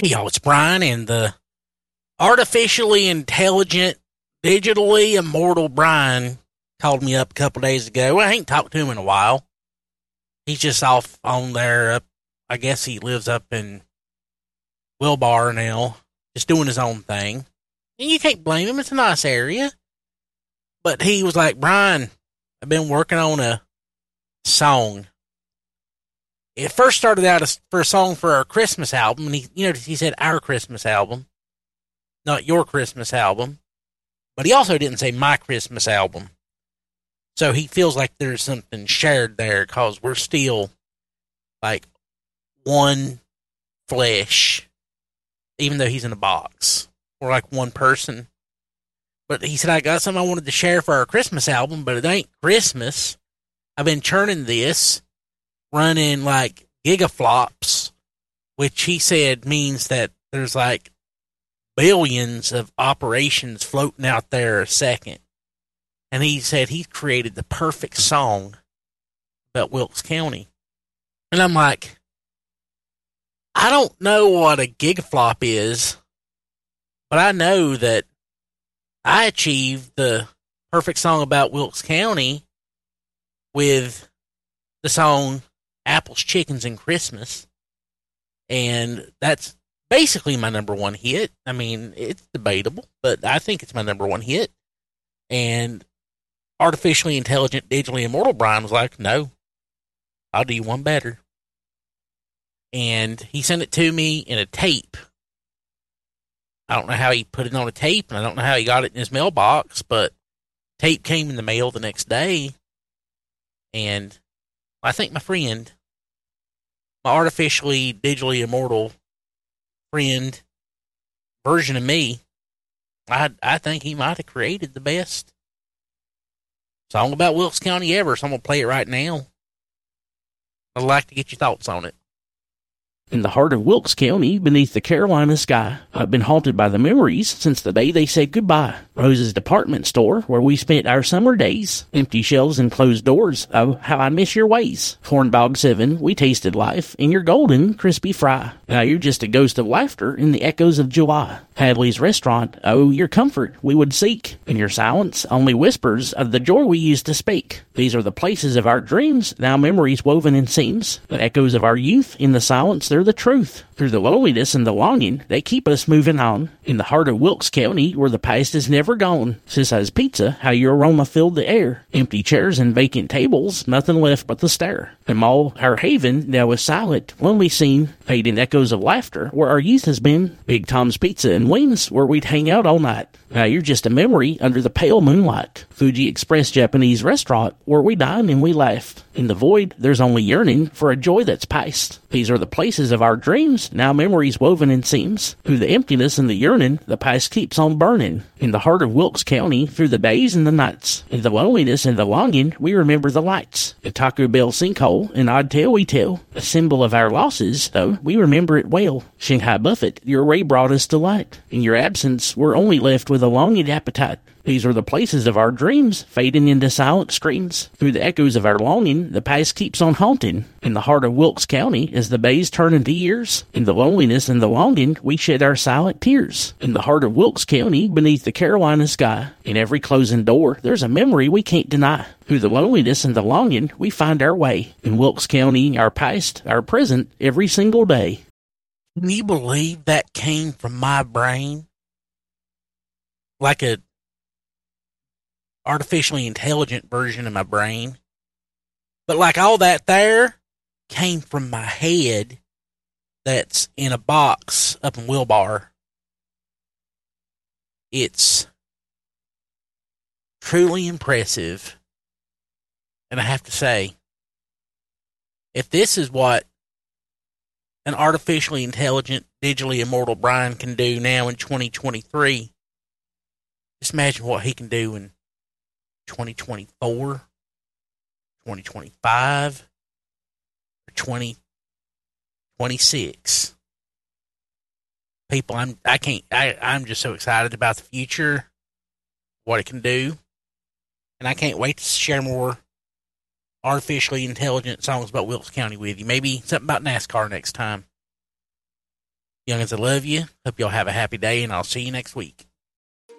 Hey, y'all, it's Brian, and the artificially intelligent, digitally immortal Brian called me up a couple days ago. Well, I ain't talked to him in a while. He's just off on there. Up, I guess he lives up in Wilbar now, just doing his own thing. And you can't blame him. It's a nice area. But he was like, Brian, I've been working on a song it first started out as for a song for our Christmas album, and he, you know, he said our Christmas album, not your Christmas album, but he also didn't say my Christmas album. So he feels like there's something shared there because we're still like one flesh, even though he's in a box. We're like one person. But he said, I got something I wanted to share for our Christmas album, but it ain't Christmas. I've been churning this running like gigaflops, which he said means that there's like billions of operations floating out there a second. And he said he created the perfect song about Wilkes County. And I'm like, I don't know what a gigaflop is, but I know that I achieved the perfect song about Wilkes County with the song Apples, Chickens, and Christmas. And that's basically my number one hit. I mean, it's debatable, but I think it's my number one hit. And artificially intelligent, digitally immortal Brian was like, no, I'll do one better. And he sent it to me in a tape. I don't know how he put it on a tape, and I don't know how he got it in his mailbox, but tape came in the mail the next day. And I think my friend my artificially, digitally immortal friend version of me, I I think he might have created the best song about Wilkes County ever. So I'm gonna play it right now. I'd like to get your thoughts on it. In the heart of Wilkes County, beneath the Carolina sky, I've been haunted by the memories since the day they said goodbye. Rose's department store, where we spent our summer days. Empty shelves and closed doors. Oh, how I miss your ways. Cornbog 7, we tasted life in your golden, crispy fry. Now you're just a ghost of laughter in the echoes of July. Hadley's restaurant, oh, your comfort we would seek. In your silence, only whispers of the joy we used to speak. These are the places of our dreams, now memories woven in seams. The echoes of our youth, in the silence, they're the truth. Through the loneliness and the longing, they keep us moving on. In the heart of Wilkes County, where the past is never gone. Sisai's Pizza, how your aroma filled the air. Empty chairs and vacant tables, nothing left but the stare. And all our haven now is silent, lonely scene, fading echoes of laughter, where our youth has been. Big Tom's Pizza and Wings, where we'd hang out all night. Now you're just a memory under the pale moonlight. Fuji Express Japanese restaurant, where we dined and we laughed. In the void, there's only yearning for a joy that's past. These are the places of our dreams, now memories woven in seams. Through the emptiness and the yearning, the past keeps on burning. In the heart of Wilkes County, through the days and the nights. In the loneliness and the longing, we remember the lights. The Taco Bell sinkhole, an odd tale we tell. A symbol of our losses, though, we remember it well. Shanghai Buffet, your ray brought us delight. In your absence, we're only left with a longing appetite. These are the places of our dreams, fading into silent screams. Through the echoes of our longing, the past keeps on haunting. In the heart of Wilkes County, as the bays turn into years, in the loneliness and the longing, we shed our silent tears. In the heart of Wilkes County, beneath the Carolina sky, in every closing door, there's a memory we can't deny. Through the loneliness and the longing, we find our way. In Wilkes County, our past, our present, every single day. Can you believe that came from my brain? Like a artificially intelligent version of my brain. But like all that there came from my head that's in a box up in Wilbar. It's truly impressive. And I have to say, if this is what an artificially intelligent, digitally immortal Brian can do now in 2023. Just imagine what he can do in 2024, 2025, or 2026. People, I'm I can't I, I'm just so excited about the future, what it can do. And I can't wait to share more artificially intelligent songs about Wilkes County with you. Maybe something about NASCAR next time. Youngins, I love you. Hope y'all have a happy day, and I'll see you next week.